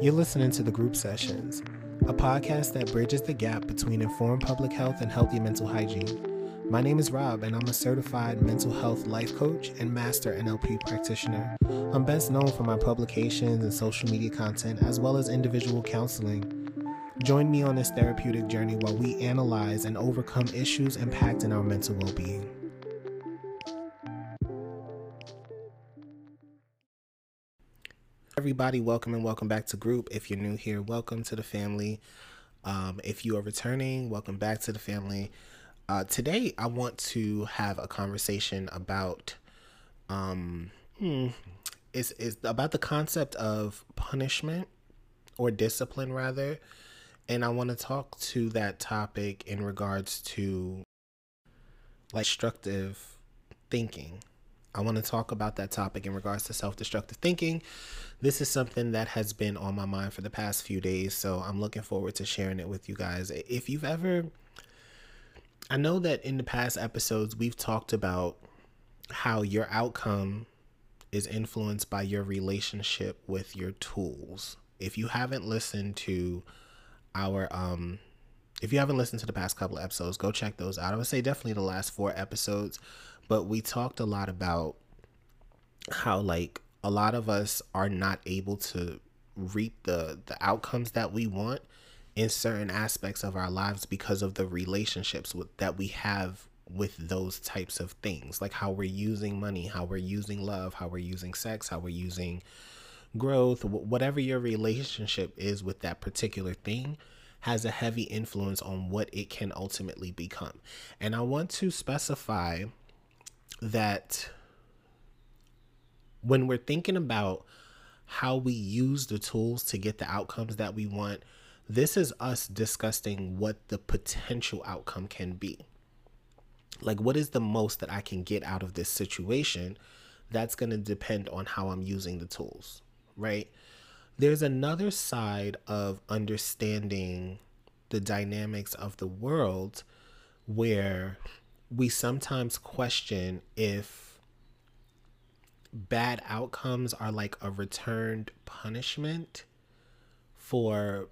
You're listening to The Group Sessions, a podcast that bridges the gap between informed public health and healthy mental hygiene. My name is Rob, and I'm a certified mental health life coach and master NLP practitioner. I'm best known for my publications and social media content, as well as individual counseling. Join me on this therapeutic journey while we analyze and overcome issues impacting our mental well being. Everybody, welcome and welcome back to Group. If you're new here, welcome to the family. Um, if you are returning, welcome back to the family. Uh, today, I want to have a conversation about um, hmm, is is about the concept of punishment or discipline, rather. And I want to talk to that topic in regards to like destructive thinking. I want to talk about that topic in regards to self destructive thinking this is something that has been on my mind for the past few days. So I'm looking forward to sharing it with you guys. If you've ever, I know that in the past episodes, we've talked about how your outcome is influenced by your relationship with your tools. If you haven't listened to our, um, if you haven't listened to the past couple episodes, go check those out. I would say definitely the last four episodes, but we talked a lot about how like a lot of us are not able to reap the the outcomes that we want in certain aspects of our lives because of the relationships with, that we have with those types of things like how we're using money how we're using love how we're using sex how we're using growth whatever your relationship is with that particular thing has a heavy influence on what it can ultimately become and i want to specify that when we're thinking about how we use the tools to get the outcomes that we want, this is us discussing what the potential outcome can be. Like, what is the most that I can get out of this situation? That's going to depend on how I'm using the tools, right? There's another side of understanding the dynamics of the world where we sometimes question if bad outcomes are like a returned punishment for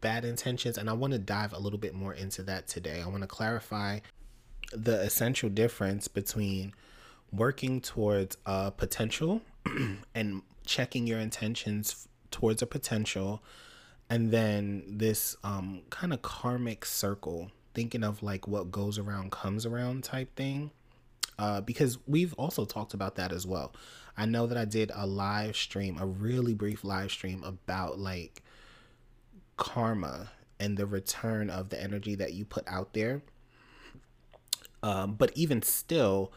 bad intentions. And I want to dive a little bit more into that today. I want to clarify the essential difference between working towards a potential and checking your intentions towards a potential and then this um, kind of karmic circle thinking of like what goes around comes around type thing uh, because we've also talked about that as well. I know that I did a live stream, a really brief live stream about like karma and the return of the energy that you put out there. Um, but even still,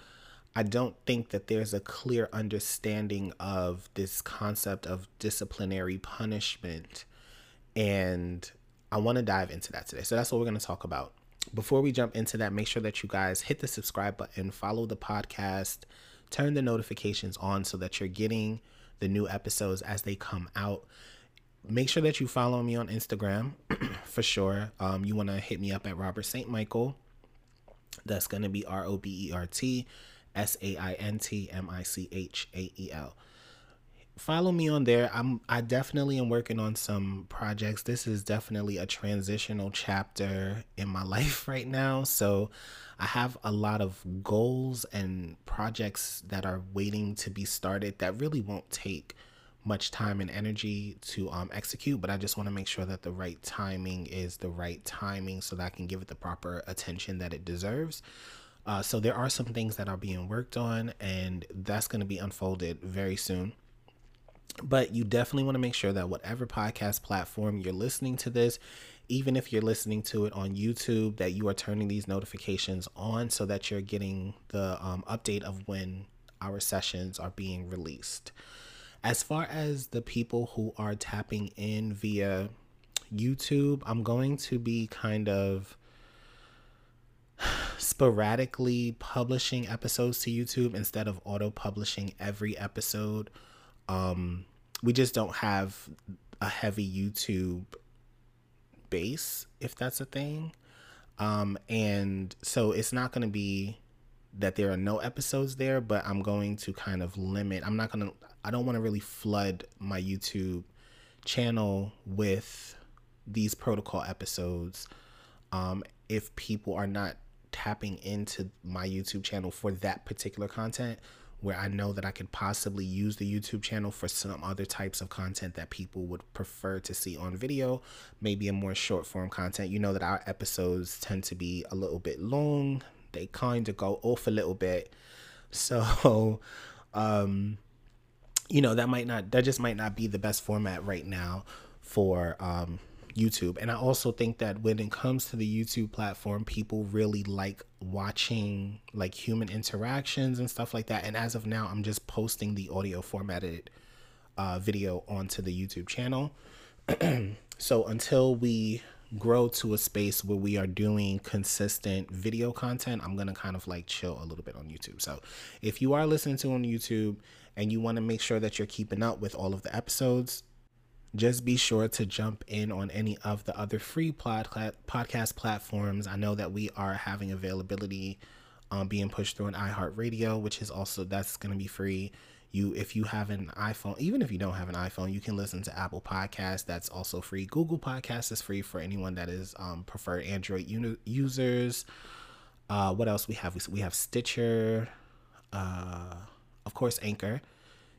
I don't think that there's a clear understanding of this concept of disciplinary punishment. And I want to dive into that today. So that's what we're going to talk about before we jump into that, make sure that you guys hit the subscribe button, follow the podcast, turn the notifications on so that you're getting the new episodes as they come out. Make sure that you follow me on Instagram for sure. Um, you want to hit me up at Robert St. Michael. That's going to be R O B E R T S A I N T M I C H A E L follow me on there. I'm I definitely am working on some projects. This is definitely a transitional chapter in my life right now. So I have a lot of goals and projects that are waiting to be started that really won't take much time and energy to um, execute, but I just want to make sure that the right timing is the right timing so that I can give it the proper attention that it deserves. Uh, so there are some things that are being worked on, and that's going to be unfolded very soon. But you definitely want to make sure that whatever podcast platform you're listening to this, even if you're listening to it on YouTube, that you are turning these notifications on so that you're getting the um, update of when our sessions are being released. As far as the people who are tapping in via YouTube, I'm going to be kind of sporadically publishing episodes to YouTube instead of auto publishing every episode um, we just don't have a heavy YouTube base, if that's a thing. Um, and so it's not going to be that there are no episodes there, but I'm going to kind of limit. I'm not going to, I don't want to really flood my YouTube channel with these protocol episodes um, if people are not tapping into my YouTube channel for that particular content where I know that I could possibly use the YouTube channel for some other types of content that people would prefer to see on video, maybe a more short form content. You know that our episodes tend to be a little bit long, they kind of go off a little bit. So, um, you know, that might not, that just might not be the best format right now for, um, YouTube. And I also think that when it comes to the YouTube platform, people really like watching like human interactions and stuff like that. And as of now, I'm just posting the audio formatted uh, video onto the YouTube channel. so until we grow to a space where we are doing consistent video content, I'm to kind of like chill a little bit on YouTube. So if you are listening to on YouTube and you want to make sure that you're keeping up with all of the episodes, just be sure to jump in on any of the other free pod- podcast platforms. I know that we are having availability um, being pushed through an iHeartRadio, which is also that's going to be free. You, if you have an iPhone, even if you don't have an iPhone, you can listen to Apple Podcasts. That's also free. Google Podcasts is free for anyone that is um, preferred Android uni- users. Uh, what else we have? We, we have Stitcher, uh, of course, Anchor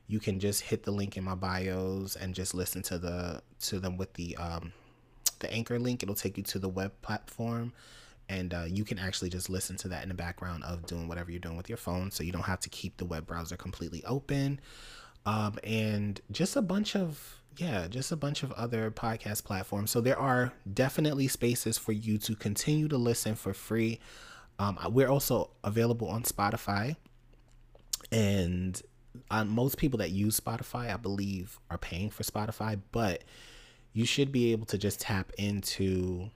you can just hit the link in my bios and just listen to the to them with the um the anchor link. It'll take you to the web platform and uh, you can actually just listen to that in the background of doing whatever you're doing with your phone. So you don't have to keep the web browser completely open. Um, and just a bunch of yeah just a bunch of other podcast platforms. So there are definitely spaces for you to continue to listen for free. Um, we're also available on spotify. And uh, most people that use Spotify, I believe, are paying for Spotify, but you should be able to just tap into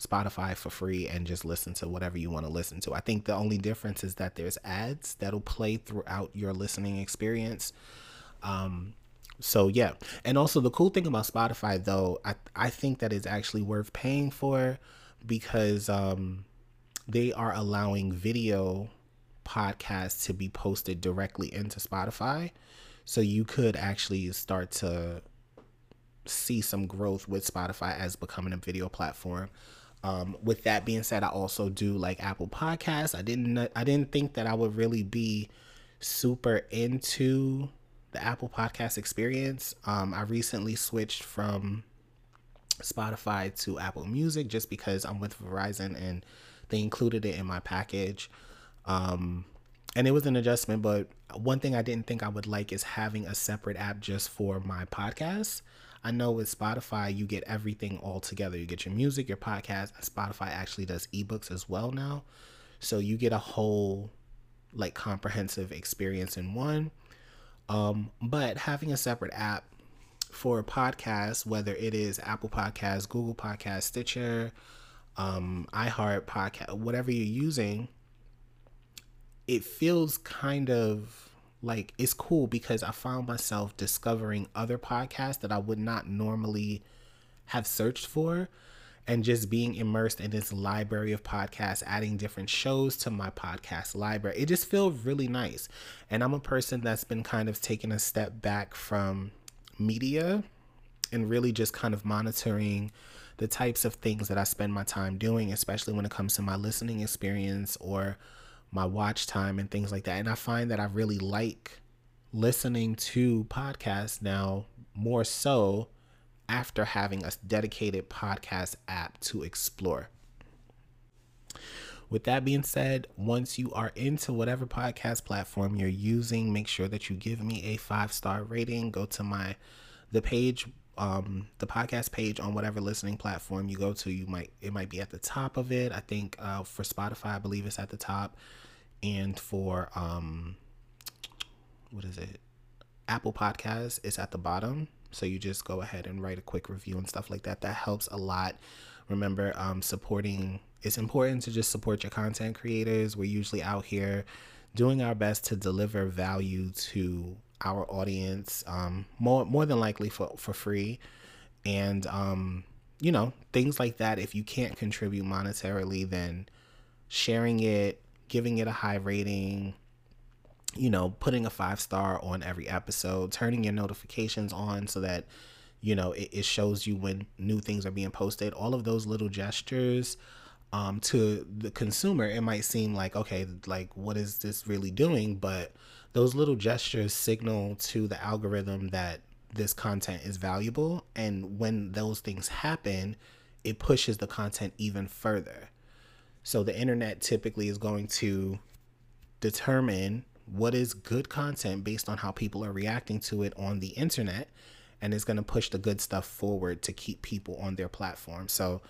Spotify for free and just listen to whatever you want to listen to. I think the only difference is that there's ads that'll play throughout your listening experience. Um, so yeah, and also the cool thing about Spotify though, I I think that is actually worth paying for because um, they are allowing video podcast to be posted directly into Spotify. So you could actually start to see some growth with Spotify as becoming a video platform. Um, with that being said, I also do like Apple Podcasts. I didn't I didn't think that I would really be super into the Apple Podcast experience. Um, I recently switched from Spotify to Apple Music just because I'm with Verizon and they included it in my package. Um, and it was an adjustment, but one thing I didn't think I would like is having a separate app just for my podcast. I know with Spotify, you get everything all together. You get your music, your podcast. Spotify actually does ebooks as well now. So you get a whole like comprehensive experience in one. Um, but having a separate app for a podcast, whether it is Apple Podcasts, Google Podcasts, Stitcher, um, iHeart Podcast, whatever you're using, it feels kind of like it's cool because I found myself discovering other podcasts that I would not normally have searched for and just being immersed in this library of podcasts, adding different shows to my podcast library. It just feels really nice. And I'm a person that's been kind of taking a step back from media and really just kind of monitoring the types of things that I spend my time doing, especially when it comes to my listening experience or my watch time and things like that. And I find that I really like listening to podcasts now more so after having a dedicated podcast app to explore. With that being said, once you are into whatever podcast platform you're using, make sure that you give me a five star rating. Go to my the page, um, the podcast page on whatever listening platform you go to. You might it might be at the top of it. I think uh, for Spotify, I believe it's at the top and for um what is it? Apple podcast is at the bottom. So you just go ahead and write a quick review and stuff like that. That helps a lot. Remember um supporting it's important to just support your content creators. We're usually out here doing our best to deliver value to our audience um more more than likely for for free. And um you know things like that. If you can't contribute monetarily then sharing it giving it a high rating, you know, putting a five star on every episode, turning your notifications on so that you know it, it shows you when new things are being posted. All of those little gestures um, to the consumer it might seem like okay like what is this really doing? But those little gestures signal to the algorithm that this content is valuable. And when those things happen it pushes the content even further so the internet typically is going to determine what is good content based on how people are reacting to it on the internet and it's going to push the good stuff forward to keep people on their platform. So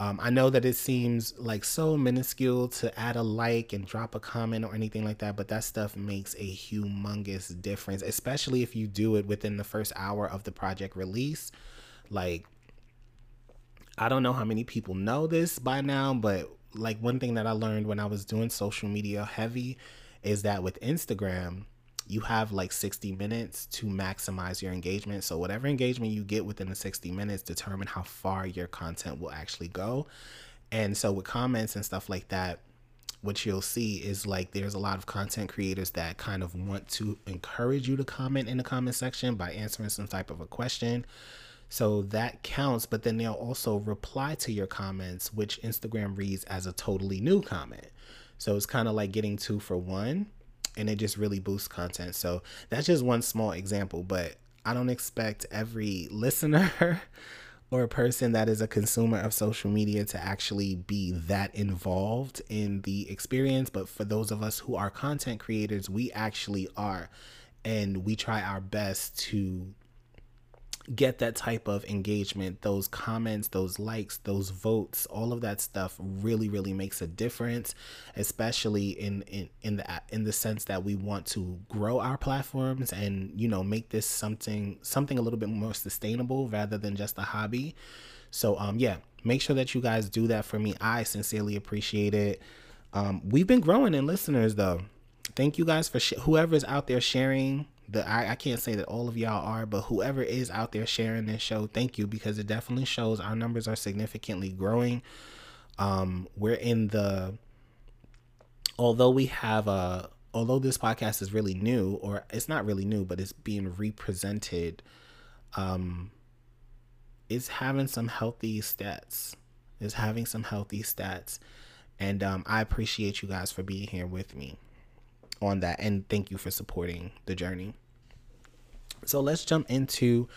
um, I know that it seems like so minuscule to add a like and drop a comment or anything like that, but that stuff makes a humongous difference, especially if you do it within the first hour of the project release. Like, I don't know how many people know this by now, but like one thing that I learned when I was doing social media heavy is that with Instagram, you have like 60 minutes to maximize your engagement. So whatever engagement you get within the 60 minutes determine how far your content will actually go. And so with comments and stuff like that, what you'll see is like there's a lot of content creators that kind of want to encourage you to comment in the comment section by answering some type of a question. So that counts, but then they'll also reply to your comments, which Instagram reads as a totally new comment. So it's kind of like getting two for one and it just really boosts content. So that's just one small example, but I don't expect every listener or a person that is a consumer of social media to actually be that involved in the experience. But for those of us who are content creators, we actually are. And we try our best to get that type of engagement those comments those likes those votes all of that stuff really really makes a difference especially in in in the in the sense that we want to grow our platforms and you know make this something something a little bit more sustainable rather than just a hobby. So um yeah make sure that you guys do that for me. I sincerely appreciate it. Um we've been growing in listeners though. Thank you guys for sh- whoever's out there sharing the I, I can't say that all of y'all are, but whoever is out there sharing this show, thank you because it definitely shows our numbers are significantly growing. Um, we're in the although we have a although this podcast is really new, or it's not really new, but it's being represented, um, it's having some healthy stats. It's having some healthy stats. And um, I appreciate you guys for being here with me on that. And thank you for supporting the journey. So let's jump into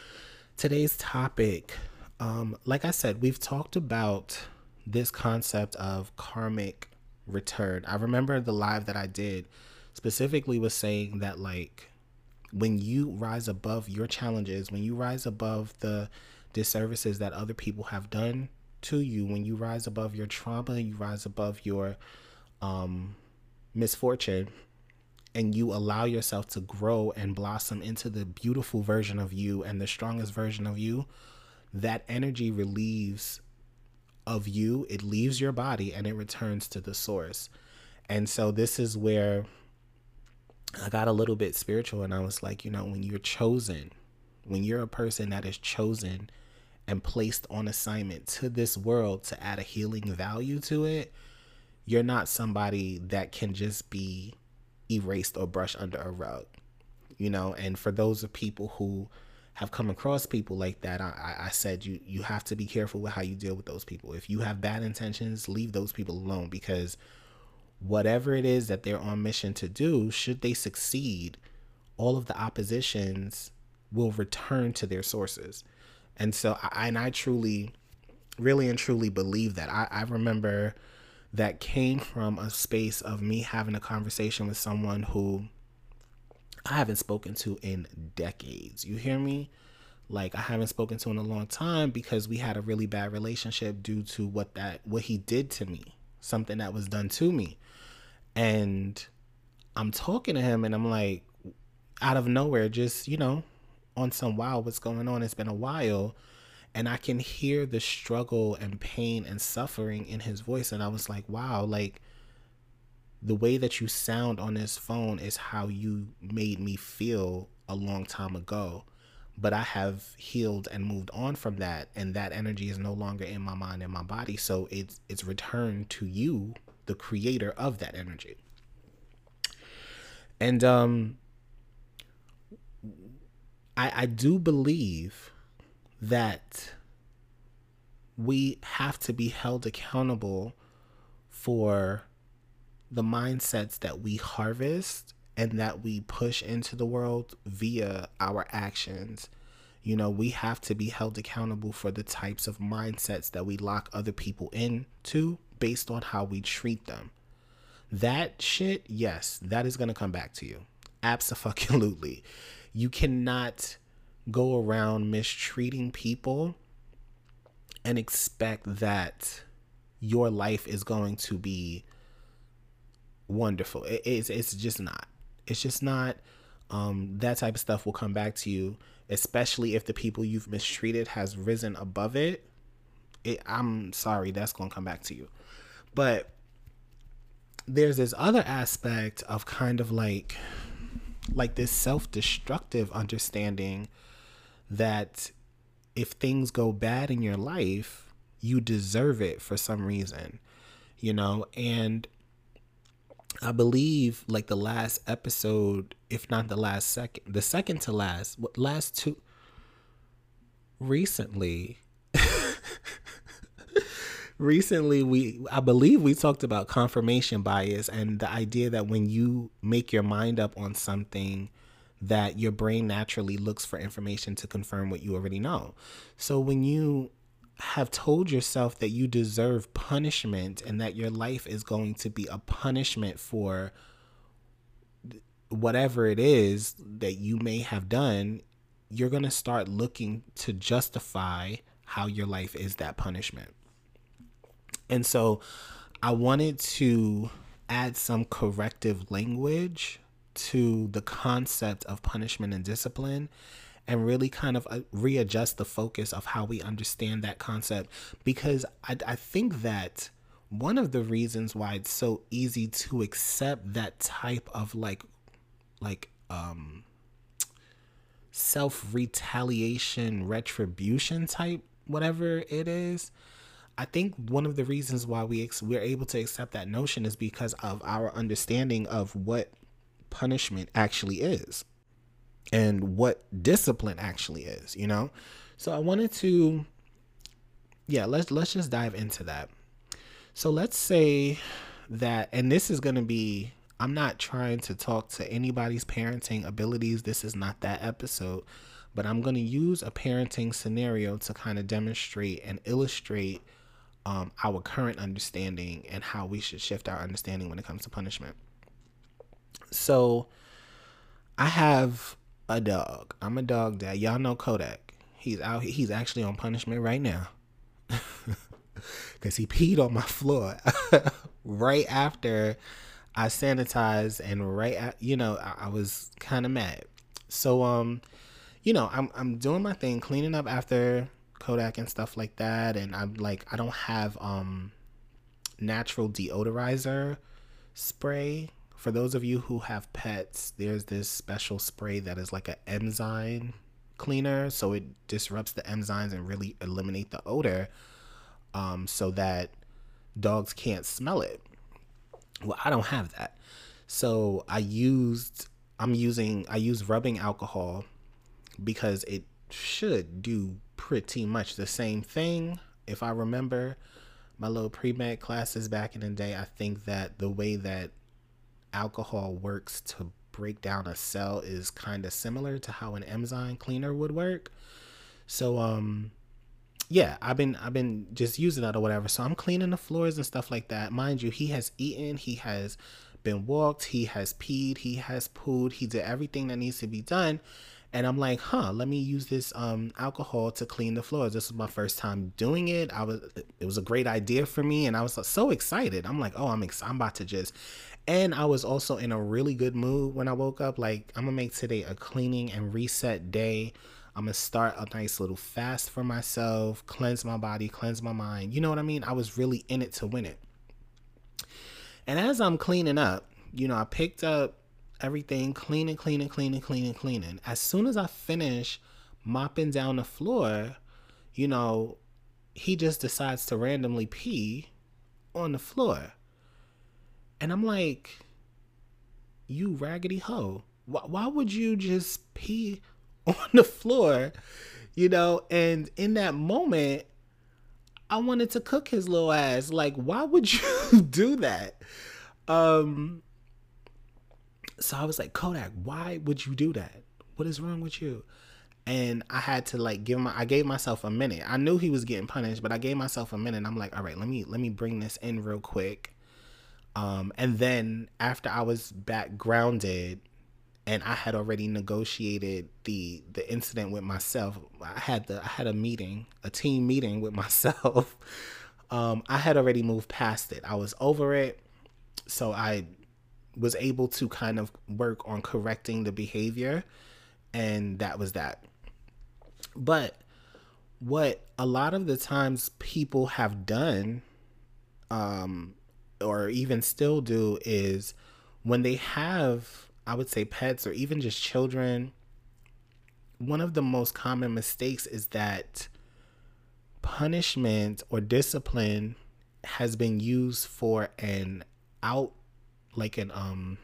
today's topic. Um, like I said, we've talked about this concept of karmic return. I remember the live that I did specifically was saying that, like, when you rise above your challenges, when you rise above the disservices that other people have done to you, when you rise above your trauma, you rise above your um, misfortune, and you allow yourself to grow and blossom into the beautiful version of you and the strongest version of you, that energy relieves of you, it leaves your body and it returns to the source. And so this is where I got a little bit spiritual and I was like, you know, when you're chosen, when you're a person that is chosen and placed on assignment to this world to add a healing value to it, you're not somebody that can just be erased or brushed under a rug you know? And for those of people who have come across people like that I, I said you you have to be careful with how you deal with those people. If you have bad intentions leave those people alone because whatever it is that they're on mission to do should they succeed all of the oppositions will return to their sources. And so I, and i truly really and truly believe that. I, I remember that came from a space of me having a conversation with someone who I haven't spoken to in decades. You hear me? Like I haven't spoken to in a long time because we had a really bad relationship due to what that what he did to me, something that was done to me. And I'm talking to him and I'm like out of nowhere just, you know, on some wow, what's going on? It's been a while and I can hear the struggle and pain and suffering in his voice. And I was like, wow, like the way that you sound on this phone is how you made me feel a long time ago. But I have healed and moved on from that, and that energy is no longer in my mind and my body. So it's it's returned to you, the creator of that energy. And um I I do believe that we have to be held accountable for the mindsets that we harvest and that we push into the world via our actions. You know, we have to be held accountable for the types of mindsets that we lock other people into based on how we treat them. That shit, yes, that is going to come back to you. Absolutely. You cannot go around mistreating people and expect that your life is going to be wonderful. it's it's just not. It's just not. Um, that type of stuff will come back to you, especially if the people you've mistreated has risen above it. it I'm sorry, that's gonna come back to you. But there's this other aspect of kind of like like this self-destructive understanding that if things go bad in your life, you deserve it for some reason, you know? And I believe like the last episode, if not the last second, the second to last, what last two recently recently we I believe we talked about confirmation bias and the idea that when you make your mind up on something that your brain naturally looks for information to confirm what you already know. So when you have told yourself that you deserve punishment and that your life is going to be a punishment for whatever it is that you may have done, you're going to start looking to justify how your life is that punishment. And so I wanted to add some corrective language to the concept of punishment and discipline and really kind of uh, readjust the focus of how we understand that concept. Because I, I think that one of the reasons why it's so easy to accept that type of like like um self retaliation retribution type whatever it is I think one of the reasons why we ex- we're able to accept that notion is because of our understanding of what punishment actually is and what discipline actually is, you know? So I wanted to yeah, let's let's just dive into that. So let's say that and this is going to be I'm not trying to talk to anybody's parenting abilities. This is not that episode, but I'm going to use a parenting scenario to kind of demonstrate and illustrate um, our current understanding and how we should shift our understanding when it comes to punishment. So I have a dog. I'm a dog dad. Y'all know Kodak. He's out. He's actually on punishment right now because he peed on my floor right after I sanitized and right at, you know I, I was kind of mad. So um, you know I'm I'm doing my thing, cleaning up after Kodak and stuff like that, and I'm like I don't have um natural deodorizer spray for those of you who have pets, there's this special spray that is like an enzyme cleaner, so it disrupts the enzymes and really eliminate the odor, um, so that dogs can't smell it. Well, I don't have that, so I used I'm using I use rubbing alcohol because it should do pretty much the same thing. If I remember my little pre med classes back in the day, I think that the way that alcohol works to break down a cell is kind of similar to how an enzyme cleaner would work. So um yeah, I've been I've been just using that or whatever. So I'm cleaning the floors and stuff like that. Mind you, he has eaten, he has been walked, he has peed, he has pooed, he did everything that needs to be done. And I'm like, huh, let me use this um, alcohol to clean the floors. This was my first time doing it. I was, it was a great idea for me, and I was so excited. I'm like, oh, I'm, ex- I'm about to just and I was also in a really good mood when I woke up. Like, I'm gonna make today a cleaning and reset day. I'm gonna start a nice little fast for myself, cleanse my body, cleanse my mind. You know what I mean? I was really in it to win it. And as I'm cleaning up, you know, I picked up everything, cleaning, cleaning, cleaning, cleaning, cleaning. As soon as I finish mopping down the floor, you know, he just decides to randomly pee on the floor. And I'm like, you raggedy hoe. Why, why would you just pee on the floor? you know, and in that moment, I wanted to cook his little ass. Like, why would you do that? Um, so I was like, Kodak, why would you do that? What is wrong with you? And I had to like give my I gave myself a minute. I knew he was getting punished, but I gave myself a minute. I'm like, all right, let me let me bring this in real quick. Um, and then after I was back grounded and I had already negotiated the the incident with myself, I had the I had a meeting, a team meeting with myself. Um, I had already moved past it. I was over it. So I was able to kind of work on correcting the behavior and that was that but what a lot of the times people have done um or even still do is when they have i would say pets or even just children one of the most common mistakes is that punishment or discipline has been used for an out like an um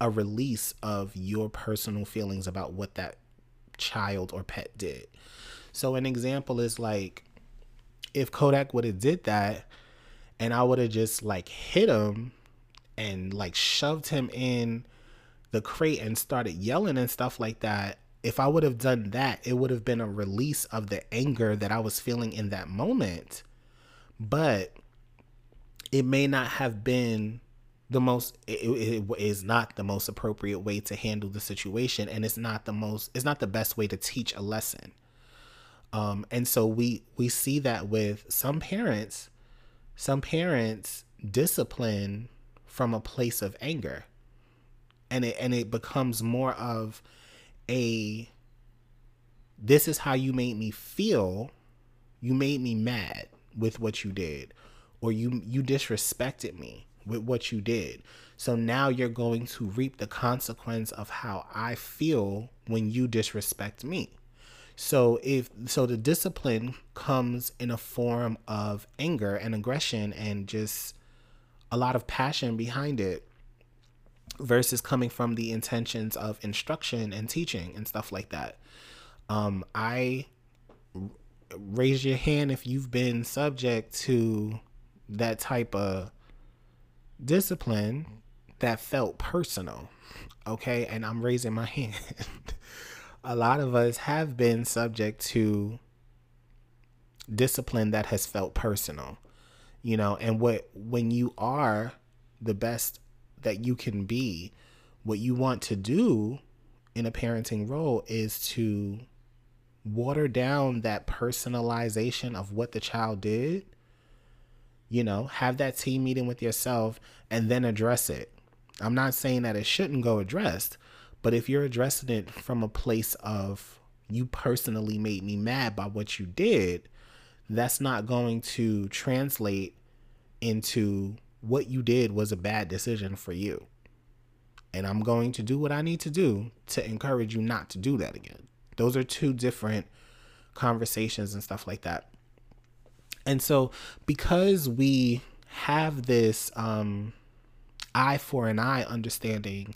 a release of your personal feelings about what that child or pet did. So an example is like if Kodak would have did that and I would have just like hit him and like shoved him in the crate and started yelling and stuff like that, if I would have done that, it would have been a release of the anger that I was feeling in that moment. But it may not have been the most it, it is not the most appropriate way to handle the situation and it's not the most it's not the best way to teach a lesson um and so we we see that with some parents some parents discipline from a place of anger and it and it becomes more of a this is how you made me feel you made me mad with what you did or you you disrespected me with what you did. So now you're going to reap the consequence of how I feel when you disrespect me. So if so the discipline comes in a form of anger and aggression and just a lot of passion behind it versus coming from the intentions of instruction and teaching and stuff like that. Um I raise your hand if you've been subject to that type of discipline that felt personal. Okay. And I'm raising my hand. A lot of us have been subject to discipline that has felt personal, you know, and what, when you are the best that you can be, what you want to do in a parenting role is to water down that personalization of what the child did you know, have that team meeting with yourself and then address it. I'm not saying that it shouldn't go addressed, but if you're addressing it from a place of you personally made me mad by what you did, that's not going to translate into what you did was a bad decision for you. And I'm going to do what I need to do to encourage you not to do that again. Those are two different conversations and stuff like that. And so because we have this um, eye for an eye understanding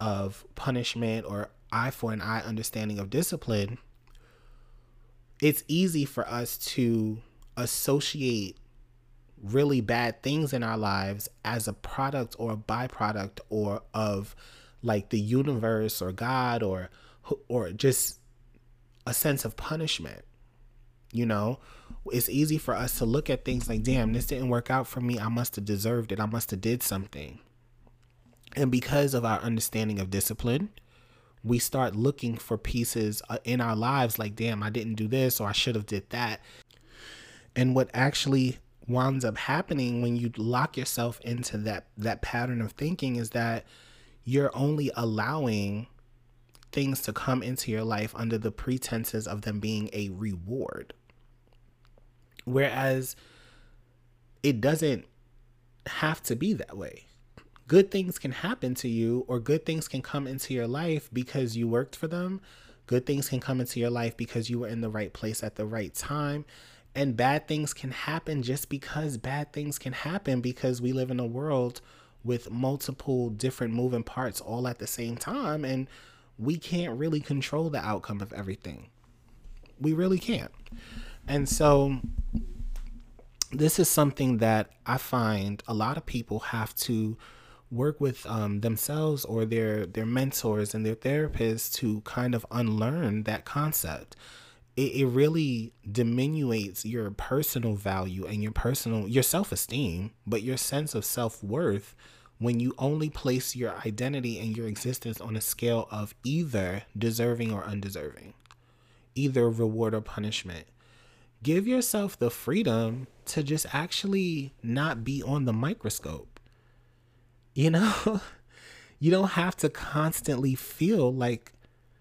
of punishment or eye for an eye understanding of discipline, it's easy for us to associate really bad things in our lives as a product or a byproduct or of like the universe or God or or just a sense of punishment. You know, it's easy for us to look at things like, damn, this didn't work out for me. I must have deserved it. I must have did something. And because of our understanding of discipline, we start looking for pieces uh, in our lives like, damn, I didn't do this or I should have did that. And what actually winds up happening when you lock yourself into that that pattern of thinking is that you're only allowing things to come into your life under the pretenses of them being a reward. Whereas it doesn't have to be that way. Good things can happen to you, or good things can come into your life because you worked for them. Good things can come into your life because you were in the right place at the right time. And bad things can happen just because bad things can happen because we live in a world with multiple different moving parts all at the same time. And we can't really control the outcome of everything. We really can't. And so this is something that I find a lot of people have to work with um, themselves or their their mentors and their therapists to kind of unlearn that concept. It, it really diminuates your personal value and your personal your self esteem, but your sense of self worth when you only place your identity and your existence on a scale of either deserving or undeserving, either reward or punishment. Give yourself the freedom to just actually not be on the microscope. You know, you don't have to constantly feel like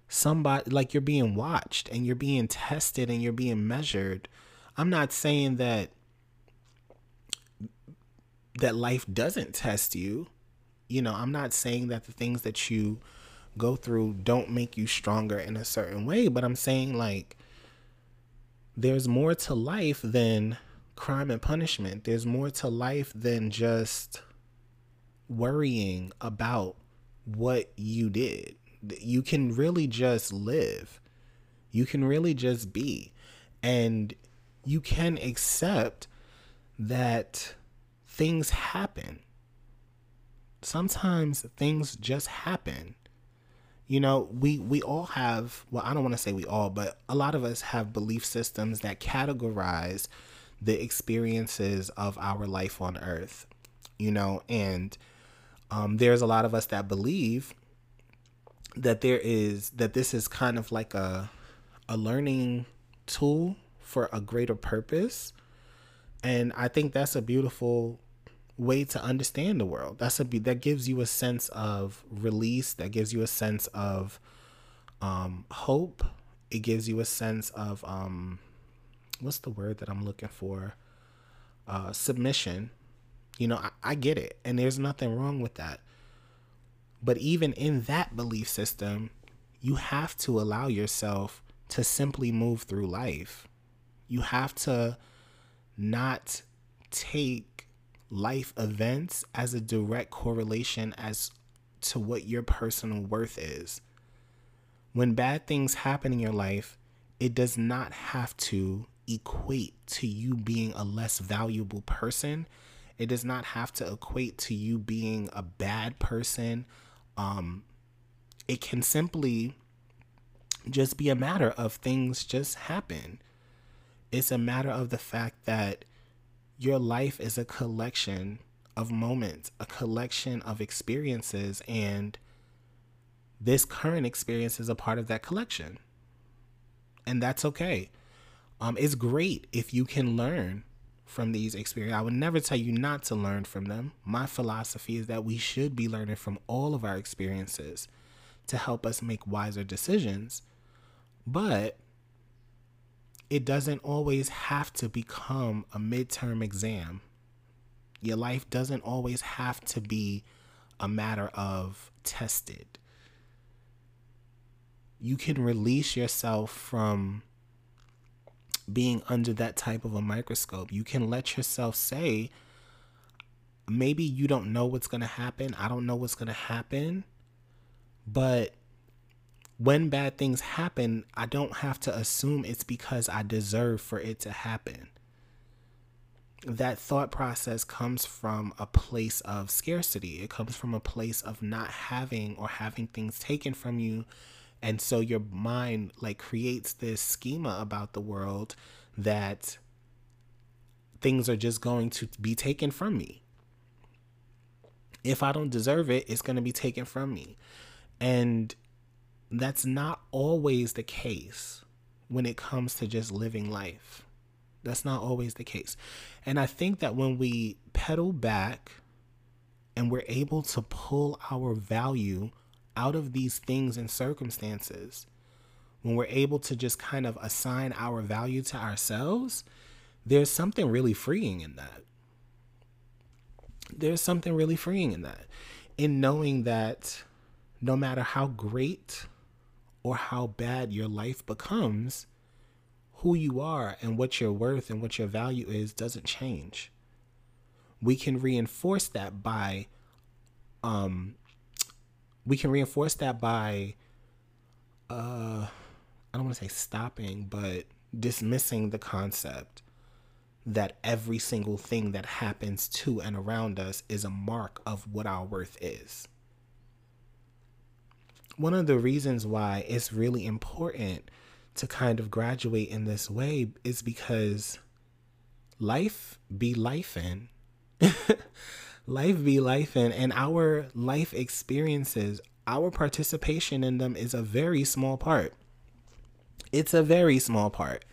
somebody, like you're being watched and you're being tested and you're being measured. I'm not saying that that life doesn't test you. You know, I'm not saying that the things that you go through don't make you stronger in a certain way, but I'm saying like there's more to life than crime and punishment. There's more to life than just worrying about what you did. You can really just live. You can really just be. And you can accept that things happen. Sometimes things just happen. You know, we we all have, well, I don't want to say we all, but a lot of us have belief systems that categorize the experiences of our life on earth. You know, and um, there's a lot of us that believe that there is that this is kind of like a a learning tool for a greater purpose and i think that's a beautiful way to understand the world. That's a that gives you a sense of release. That gives you a sense of um, hope. It gives you a sense of um, what's the word that I'm looking for? Uh, submission. You know, I, I get it, and there's nothing wrong with that. But even in that belief system, you have to allow yourself to simply move through life. You have to not take life events as a direct correlation as to what your personal worth is. When bad things happen in your life, it does not have to equate to you being a less valuable person. It does not have to equate to you being a bad person. Um, it can simply just be a matter of things just happen. It's a matter of the fact that your life is a collection of moments, a collection of experiences, and this current experience is a part of that collection. And that's okay. Um, it's great if you can learn from these experiences. I would never tell you not to learn from them. My philosophy is that we should be learning from all of our experiences to help us make wiser decisions. But it doesn't always have to become a midterm exam. Your life doesn't always have to be a matter of tested. You can release yourself from being under that type of a microscope. You can let yourself say, maybe you don't know what's going to happen. I don't know what's going to happen. But when bad things happen, I don't have to assume it's because I deserve for it to happen. That thought process comes from a place of scarcity. It comes from a place of not having or having things taken from you. And so your mind like creates this schema about the world that things are just going to be taken from me. If I don't deserve it, it's going to be taken from me. And that's not always the case when it comes to just living life. That's not always the case. And I think that when we pedal back and we're able to pull our value out of these things and circumstances, when we're able to just kind of assign our value to ourselves, there's something really freeing in that. There's something really freeing in that. In knowing that no matter how great or how bad your life becomes, who you are and what your worth and what your value is doesn't change. We can reinforce that by um we can reinforce that by uh I don't want to say stopping, but dismissing the concept that every single thing that happens to and around us is a mark of what our worth is. One of the reasons why it's really important to kind of graduate in this way is because life be life in. life be life and, and our life experiences, our participation in them is a very small part. It's a very small part.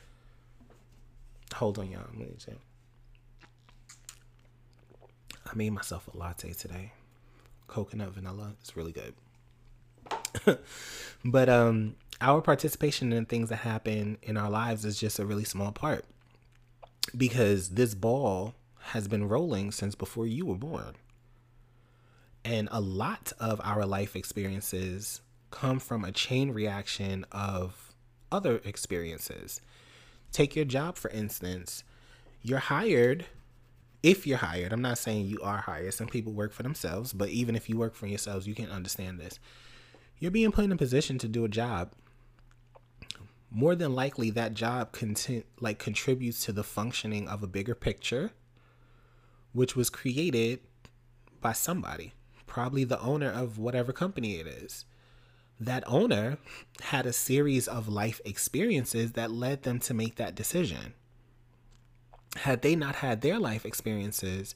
Hold on, y'all. I made myself a latte today. Coconut vanilla. It's really good. but um our participation in things that happen in our lives is just a really small part. Because this ball has been rolling since before you were born. And a lot of our life experiences come from a chain reaction of other experiences. Take your job, for instance. You're hired, if you're hired. I'm not saying you are hired. Some people work for themselves, but even if you work for yourselves, you can understand this. You're being put in a position to do a job. More than likely, that job content like contributes to the functioning of a bigger picture, which was created by somebody, probably the owner of whatever company it is that owner had a series of life experiences that led them to make that decision. Had they not had their life experiences,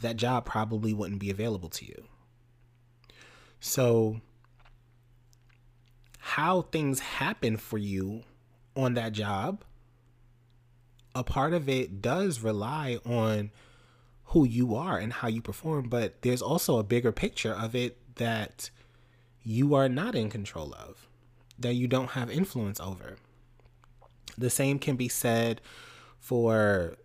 that job probably wouldn't be available to you. So, how things happen for you on that job, a part of it does rely on who you are and how you perform, but there's also a bigger picture of it that you are not in control of, that you don't have influence over. The same can be said for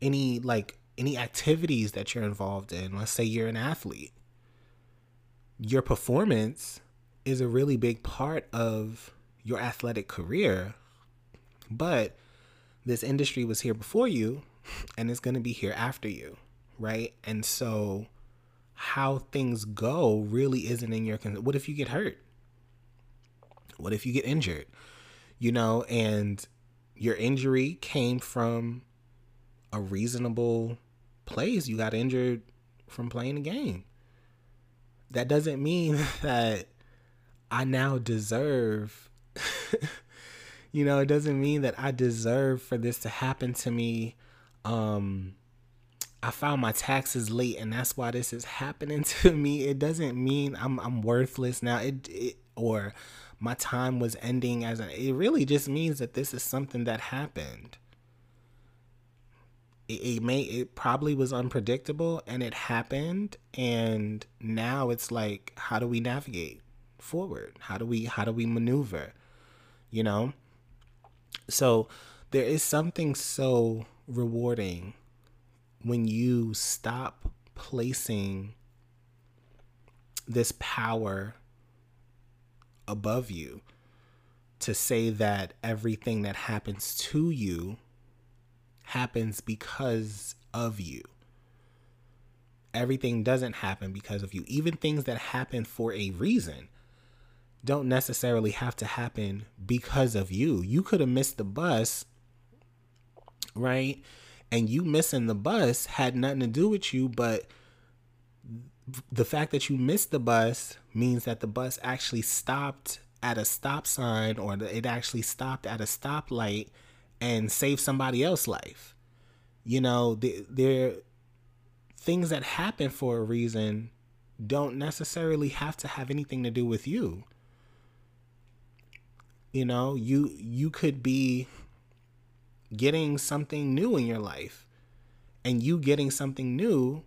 any like any activities that you're involved in. Let's say you're an athlete. Your performance is a really big part of your athletic career, but this industry was here before you and it's going to be here after you, right? And so how things go really isn't in your control. What if you get hurt? What if you get injured? You know, and your injury came from a reasonable place. You got injured from playing a game. That doesn't mean that I now deserve, you know, it doesn't mean that I deserve for this to happen to me um I found my taxes late and that's why this is happening to me. It doesn't mean I'm I'm worthless now. It, it or my time was ending as it really just means that this is something that happened. It, it may it probably was unpredictable and it happened and now it's like how do we navigate forward? How do we how do we maneuver? You know? So there is something so rewarding when you stop placing this power above you to say that everything that happens to you happens because of you. Everything doesn't happen because of you. Even things that happen for a reason don't necessarily have to happen because of you. You could have missed the bus, right? and you missing the bus had nothing to do with you, but the fact that you missed the bus means that the bus actually stopped at a stop sign or it actually stopped at a stoplight and saved somebody else's life. You know, there things that happen for a reason don't necessarily have to have anything to do with you. You know, you you could be getting something new in your life. And you getting something new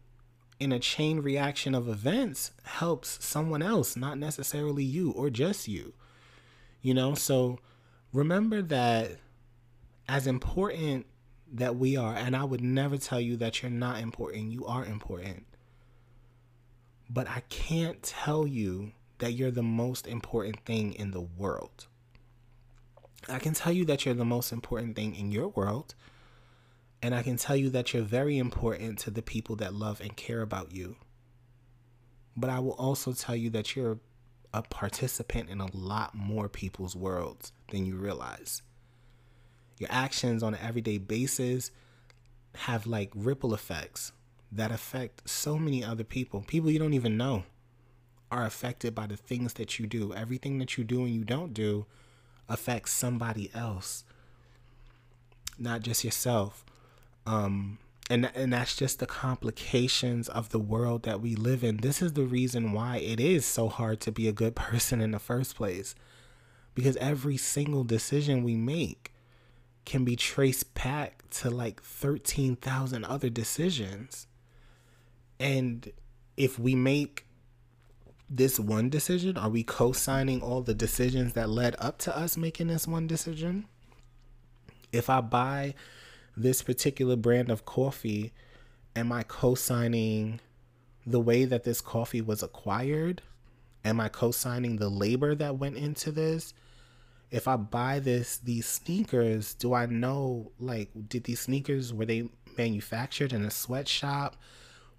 in a chain reaction of events helps someone else, not necessarily you or just you. You know, so remember that as important that we are, and I would never tell you that you're not important, you are important. But I can't tell you that you're the most important thing in the world. I can tell you that you're the most important thing in your world. And I can tell you that you're very important to the people that love and care about you. But I will also tell you that you're a participant in a lot more people's worlds than you realize. Your actions on an everyday basis have like ripple effects that affect so many other people. People you don't even know are affected by the things that you do. Everything that you do and you don't do affects somebody else, not just yourself. Um, and and that's just the complications of the world that we live in. This is the reason why it is so hard to be a good person in the first place. Because every single decision we make can be traced back to like 13,000 other decisions. And if we make this one decision, are we co signing all the decisions that led up to us making this one decision? If I buy this particular brand of coffee, am I co signing the way that this coffee was acquired? Am I co signing the labor that went into this? If I buy this these sneakers, do I know like did these sneakers were they manufactured in a sweatshop?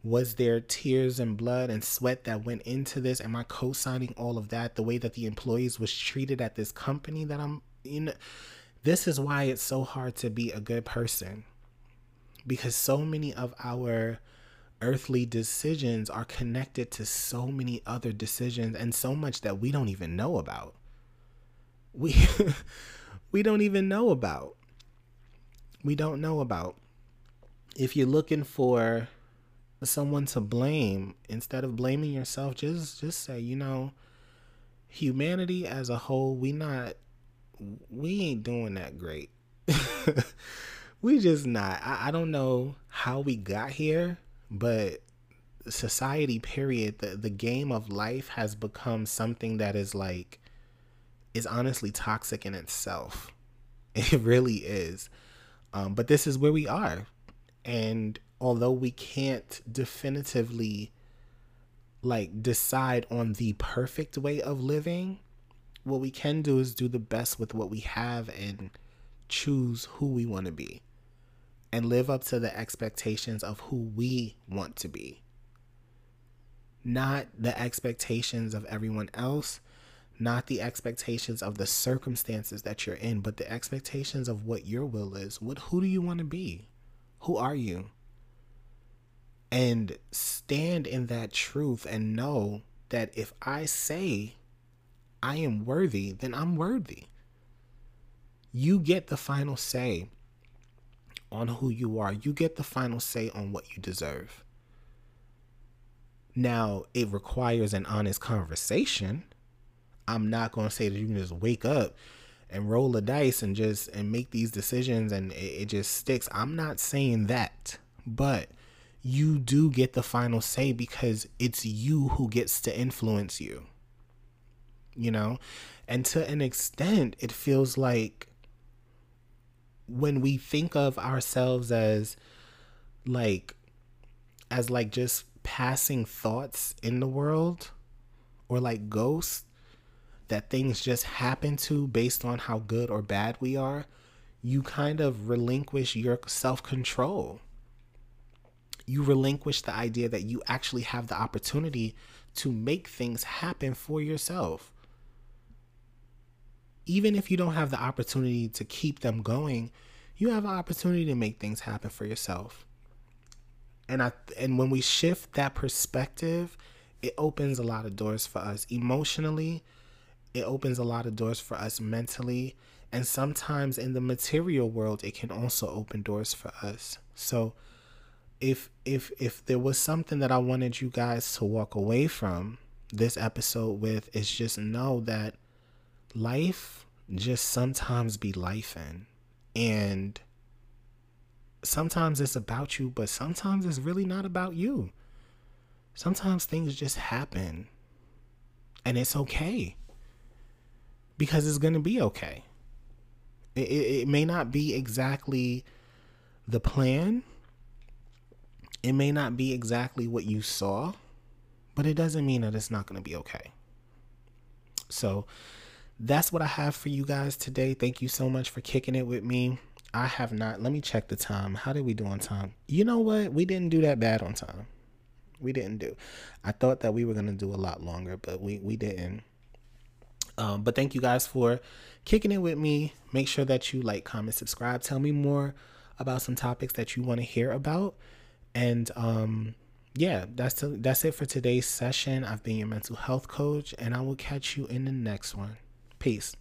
Was there tears and blood and sweat that went into this? Am I co signing all of that? The way that the employees was treated at this company that I'm know this is why it's so hard to be a good person. Because so many of our earthly decisions are connected to so many other decisions and so much that we don't even know about. We we don't even know about. We don't know about. If you're looking for someone to blame, instead of blaming yourself, just just say, you know, humanity as a whole, we not we ain't doing that great. we just not. I, I don't know how we got here, but society period the the game of life has become something that is like is honestly toxic in itself it really is um, but this is where we are and although we can't definitively like decide on the perfect way of living what we can do is do the best with what we have and choose who we want to be and live up to the expectations of who we want to be. Not the expectations of everyone else, not the expectations of the circumstances that you're in, but the expectations of what your will is. What who do you want to be? Who are you? And stand in that truth and know that if I say I am worthy, then I'm worthy. You get the final say on who you are. You get the final say on what you deserve. Now, it requires an honest conversation. I'm not going to say that you can just wake up and roll a dice and just and make these decisions and it, it just sticks. I'm not saying that. But you do get the final say because it's you who gets to influence you you know? And to an extent, it feels like when we think of ourselves as like, as like just passing thoughts in the world or like ghosts that things just happen to based on how good or bad we are, you kind of relinquish your self control. You relinquish the idea that you actually have the opportunity to make things happen for yourself even if you don't have the opportunity to keep them going, you have an opportunity to make things happen for yourself. And I and when we shift that perspective, it opens a lot of doors for us emotionally. It opens a lot of doors for us mentally, and sometimes in the material world, it can also open doors for us. So, if if if there was something that I wanted you guys to walk away from this episode with, is just know that life just sometimes be life in. And sometimes it's about you, but sometimes it's really not about you. Sometimes things just happen. And it's okay. Because it's going to be okay. It, it, it may not be exactly the plan. It may not be exactly what you saw, but it doesn't mean that it's not going to be okay. So, that's what I have for you guys today. Thank you so much for kicking it with me. I have not. Let me check the time. How did we do on time? You know what? We didn't do that bad on time. We didn't do. I thought that we were going to do a lot longer, but we we didn't. Um, but thank you guys for kicking it with me. Make sure that you like, comment, subscribe. Tell me more about some topics that you want to hear about. And um, yeah, that's to, that's it for today's session. I've been your mental health coach, and I will catch you in the next one. Peace.